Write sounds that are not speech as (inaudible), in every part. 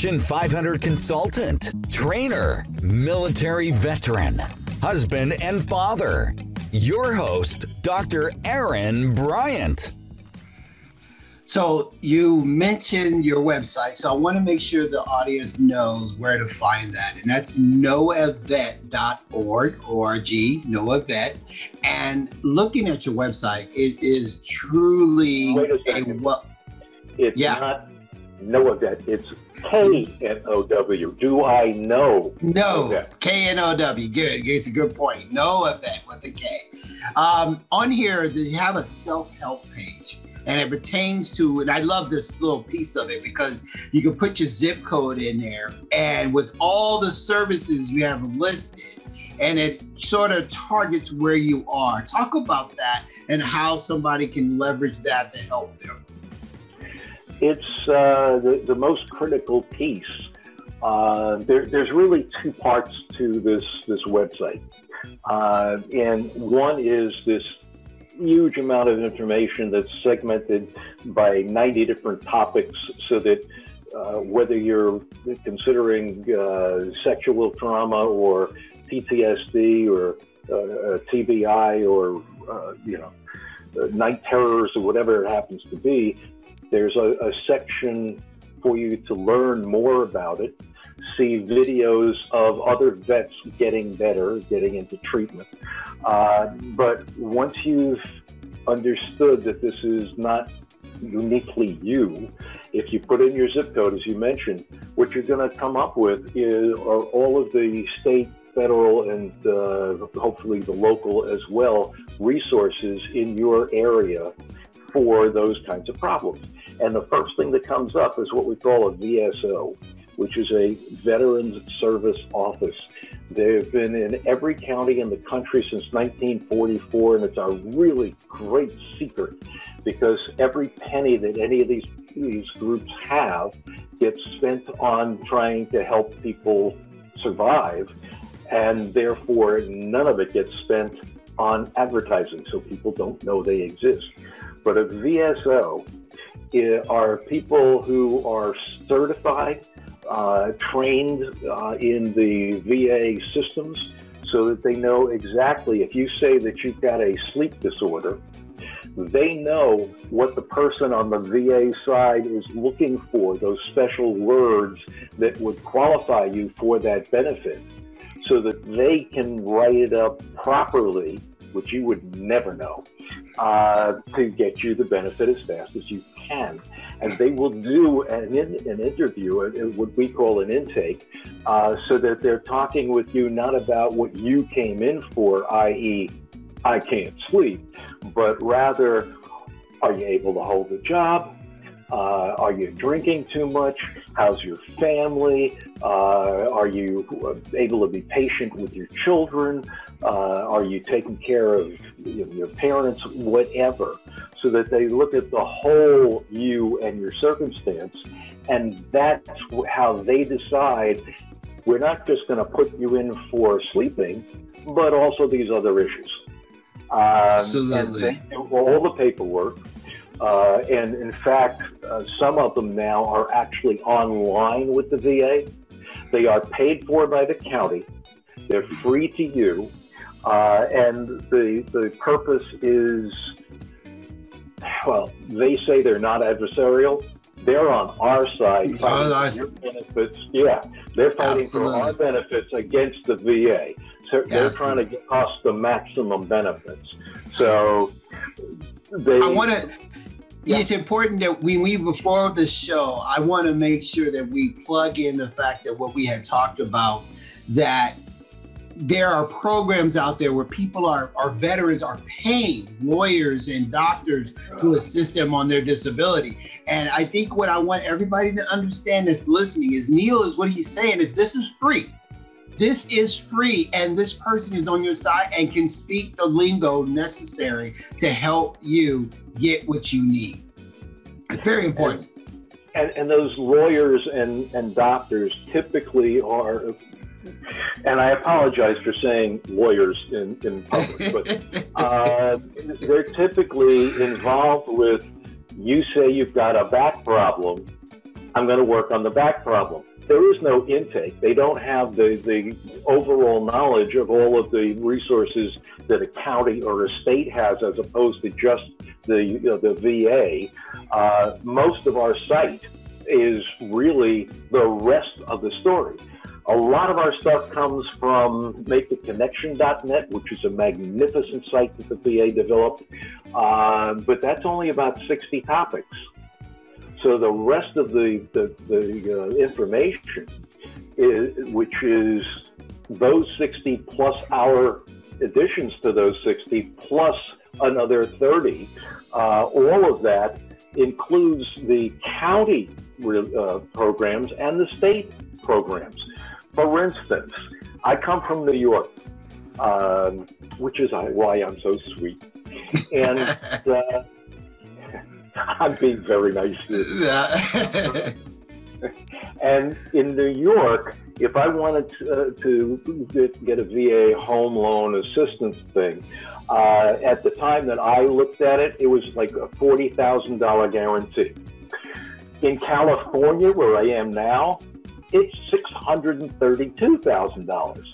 Fortune 500 consultant, trainer, military veteran, husband, and father. Your host, Dr. Aaron Bryant. So you mentioned your website, so I want to make sure the audience knows where to find that, and that's knowavet.org, O-R-G, knowavet. And looking at your website, it is truly Wait a a second. well. It's Yeah. not Noah that. It's K N O W. Do I know? No, K N O W. Good. It's a good point. No event with a K. Um, on here, you have a self help page, and it pertains to, and I love this little piece of it because you can put your zip code in there, and with all the services you have listed, and it sort of targets where you are. Talk about that and how somebody can leverage that to help them. It's uh, the, the most critical piece. Uh, there, there's really two parts to this this website, uh, and one is this huge amount of information that's segmented by 90 different topics, so that uh, whether you're considering uh, sexual trauma or PTSD or uh, TBI or you know night terrors or whatever it happens to be, there's a, a section for you to learn more about it, see videos of other vets getting better, getting into treatment. Uh, but once you've understood that this is not uniquely you, if you put in your zip code, as you mentioned, what you're going to come up with is are all of the state, federal, and uh, hopefully the local as well resources in your area for those kinds of problems. And the first thing that comes up is what we call a VSO, which is a Veterans Service Office. They've been in every county in the country since 1944, and it's a really great secret because every penny that any of these, these groups have gets spent on trying to help people survive, and therefore none of it gets spent on advertising, so people don't know they exist. But a VSO are people who are certified, uh, trained uh, in the VA systems, so that they know exactly if you say that you've got a sleep disorder, they know what the person on the VA side is looking for, those special words that would qualify you for that benefit, so that they can write it up properly, which you would never know, uh, to get you the benefit as fast as you can. And they will do an, an interview, uh, what we call an intake, uh, so that they're talking with you not about what you came in for, i.e., I can't sleep, but rather, are you able to hold a job? Uh, are you drinking too much? How's your family? Uh, are you uh, able to be patient with your children? Uh, are you taking care of your parents? Whatever. So that they look at the whole you and your circumstance, and that's how they decide we're not just going to put you in for sleeping, but also these other issues. Um, Absolutely. And they do all the paperwork. Uh, and in fact, uh, some of them now are actually online with the VA. They are paid for by the county. They're free to you. Uh, and the, the purpose is, well, they say they're not adversarial. They're on our side fighting On our for your benefits. Yeah, they're fighting for our benefits against the VA. So they're trying to get us the maximum benefits. So they. I want to. It's important that we, we before the show, I want to make sure that we plug in the fact that what we had talked about that there are programs out there where people are, our veterans are paying lawyers and doctors to assist them on their disability. And I think what I want everybody to understand that's listening is Neil is what he's saying is this is free. This is free, and this person is on your side and can speak the lingo necessary to help you get what you need. It's very important. and, and those lawyers and, and doctors typically are, and I apologize for saying lawyers in, in public, (laughs) but uh, they're typically involved with you say you've got a back problem, I'm going to work on the back problem. there is no intake. They don't have the, the overall knowledge of all of the resources that a county or a state has as opposed to just the, you know, the VA. Uh, most of our site is really the rest of the story. A lot of our stuff comes from MakeTheConnection.net, which is a magnificent site that the VA developed, uh, but that's only about 60 topics. So the rest of the, the, the uh, information, is, which is those 60 plus our additions to those 60 plus another 30, uh, all of that includes the county uh, programs and the state programs. For instance, I come from New York, um, which is why I'm so sweet. And (laughs) uh, I'm being very nice. and in New York, if I wanted to, uh, to get, get, a VA home loan assistance thing, uh, at the time that I looked at it, it was like a $40,000 guarantee. In California, where I am now, it's $632,000.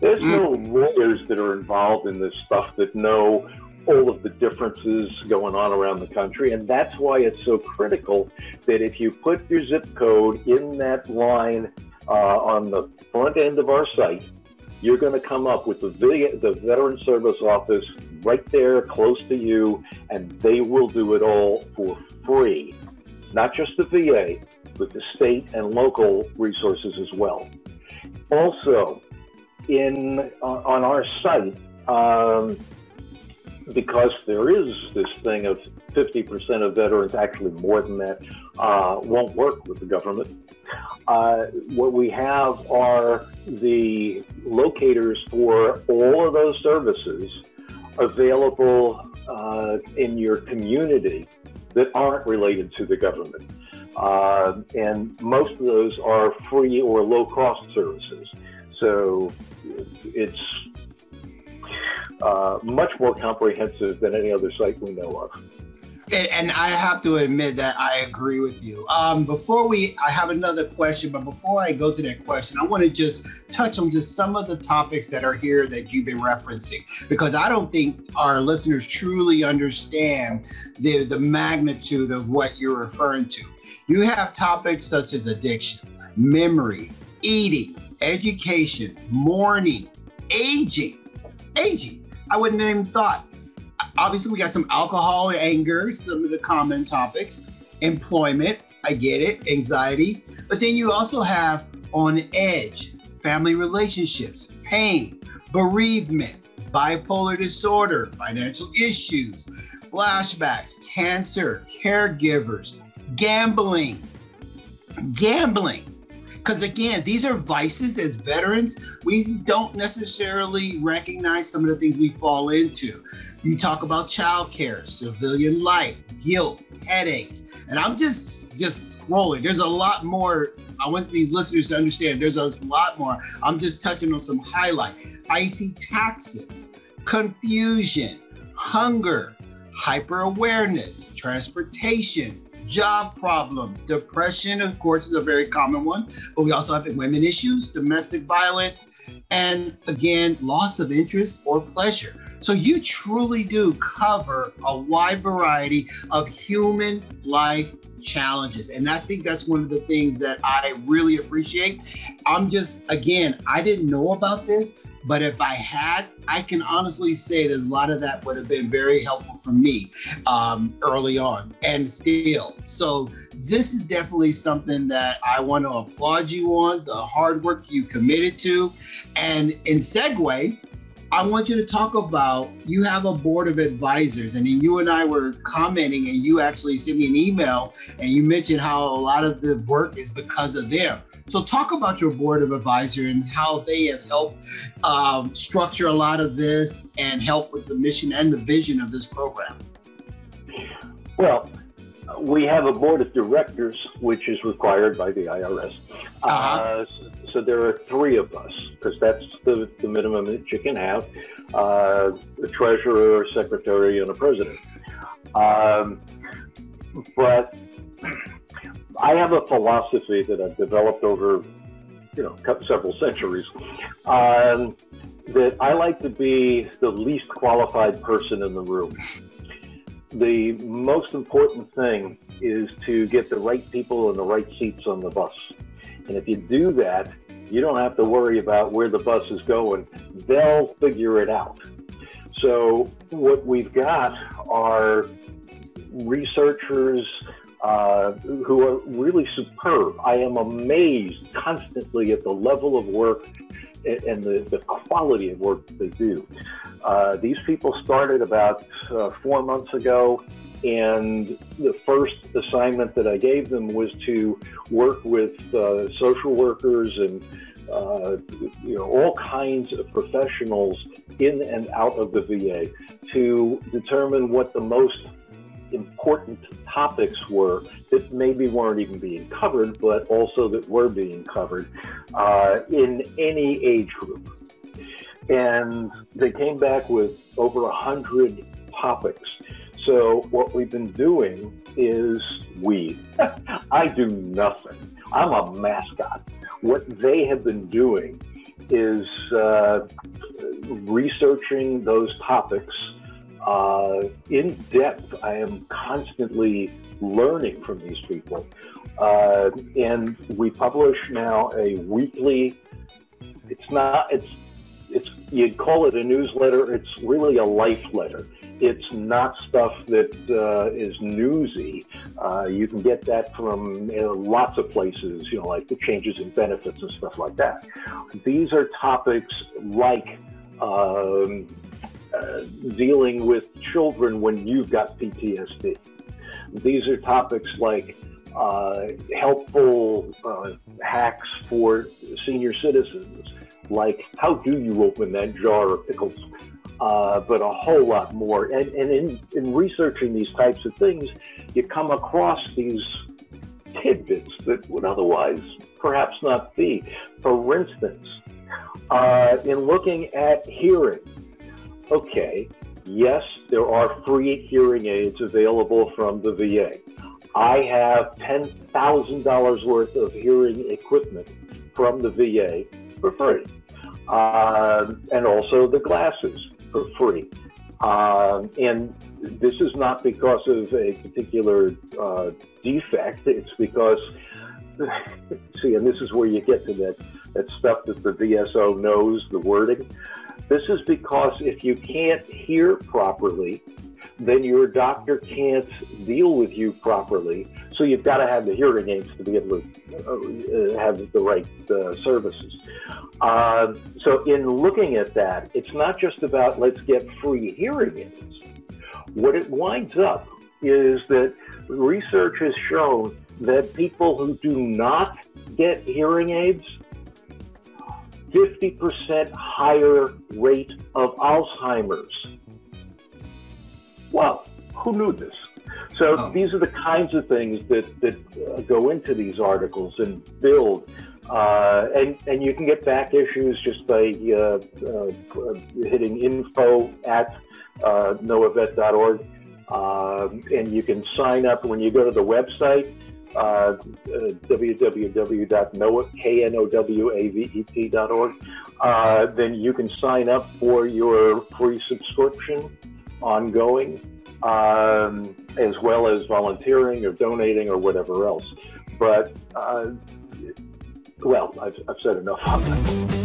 There's mm. no lawyers that are involved in this stuff that know all of the differences going on around the country. And that's why it's so critical that if you put your zip code in that line uh, on the front end of our site, you're going to come up with the, the Veteran Service Office right there close to you, and they will do it all for free. Not just the VA, but the state and local resources as well. Also, in uh, on our site, um, because there is this thing of 50% of veterans, actually more than that, uh, won't work with the government. Uh, what we have are the locators for all of those services available uh, in your community that aren't related to the government. Uh, and most of those are free or low cost services. So it's uh, much more comprehensive than any other site we know of. And, I have to admit that I agree with you. Um, before we, I have another question, but before I go to that question, I want to just touch on just some of the topics that are here that you've been referencing, because I don't think our listeners truly understand the, the magnitude of what you're referring to. You have topics such as addiction, memory, eating, education, mourning, aging, aging, I wouldn't even thought. Obviously, we got some alcohol and anger, some of the common topics. Employment, I get it, anxiety. But then you also have on edge, family relationships, pain, bereavement, bipolar disorder, financial issues, flashbacks, cancer, caregivers, gambling, gambling, because again, these are vices as veterans. We don't necessarily recognize some of the things we fall into. You talk about childcare, civilian life, guilt, headaches, and I'm just just scrolling. There's a lot more. I want these listeners to understand. There's a lot more. I'm just touching on some highlight. Icy taxes, confusion, hunger, hyper awareness, transportation, job problems. Depression, of course, is a very common one, but we also have women issues, domestic violence, and again, loss of interest or pleasure. So you truly do cover a wide variety of human life challenges. And I think that's one of the things that I really appreciate. I'm just, again, I didn't know about this, but if I had, I can honestly say that a lot of that would have been very helpful for me um, early on and still. So this is definitely something that I want to applaud you on, the hard work you committed to. And in segue, I want you to talk about you have a board of advisors, and then you and I were commenting, and you actually sent me an email, and you mentioned how a lot of the work is because of them. So, talk about your board of advisors and how they have helped um, structure a lot of this and help with the mission and the vision of this program. Well, we have a board of directors, which is required by the IRS. Uh-huh. Uh, so there are three of us, because that's the, the minimum that you can have uh, a treasurer, a secretary, and a president. Um, but (clears throat) I have a philosophy that I've developed over, you know, several centuries. Um, that I like to be the least qualified person in the room. The most important thing is to get the right people in the right seats on the bus. And if you do that, you don't have to worry about where the bus is going. They'll figure it out. So, what we've got are researchers uh, who are really superb. I am amazed constantly at the level of work and the, the quality of work they do. Uh, these people started about uh, four months ago, and the first assignment that I gave them was to work with uh, social workers and uh, you know all kinds of professionals in and out of the VA to determine what the most important topics were that maybe weren't even being covered, but also that were being covered uh, in any age group. And they came back with over a hundred topics. So what we've been doing is we. (laughs) I do nothing. I'm a mascot. What they have been doing is uh, researching those topics uh, in depth. I am constantly learning from these people. Uh, and we publish now a weekly, it's not, it's, it's, you'd call it a newsletter. It's really a life letter. It's not stuff that uh, is newsy. Uh, you can get that from you know, lots of places, you know, like the changes in benefits and stuff like that. These are topics like um, uh, dealing with children when you've got PTSD. These are topics like uh, helpful uh, hacks for senior citizens, like how do you open that jar of pickles, uh, but a whole lot more. And, and in, in researching these types of things, you come across these tidbits that would otherwise perhaps not be. For instance, uh, in looking at hearing, okay, yes, there are free hearing aids available from the VA. I have $10,000 worth of hearing equipment from the VA for free. Um, and also the glasses for free. Um, and this is not because of a particular uh, defect, it's because, (laughs) see, and this is where you get to that, that stuff that the VSO knows, the wording. This is because if you can't hear properly, then your doctor can't deal with you properly. So you've got to have the hearing aids to be able to uh, have the right uh, services. Uh, so in looking at that, it's not just about let's get free hearing aids. What it winds up is that research has shown that people who do not get hearing aids 50% higher rate of Alzheimer's. Well, who knew this? So oh. these are the kinds of things that, that uh, go into these articles and build. Uh, and, and you can get back issues just by uh, uh hitting info at uh, knowavet.org. Um, and you can sign up when you go to the website uh, www.knowavet.org, uh, then you can sign up for your free subscription ongoing, um, as well as volunteering or donating or whatever else. But, uh, well, I've, I've said enough on that.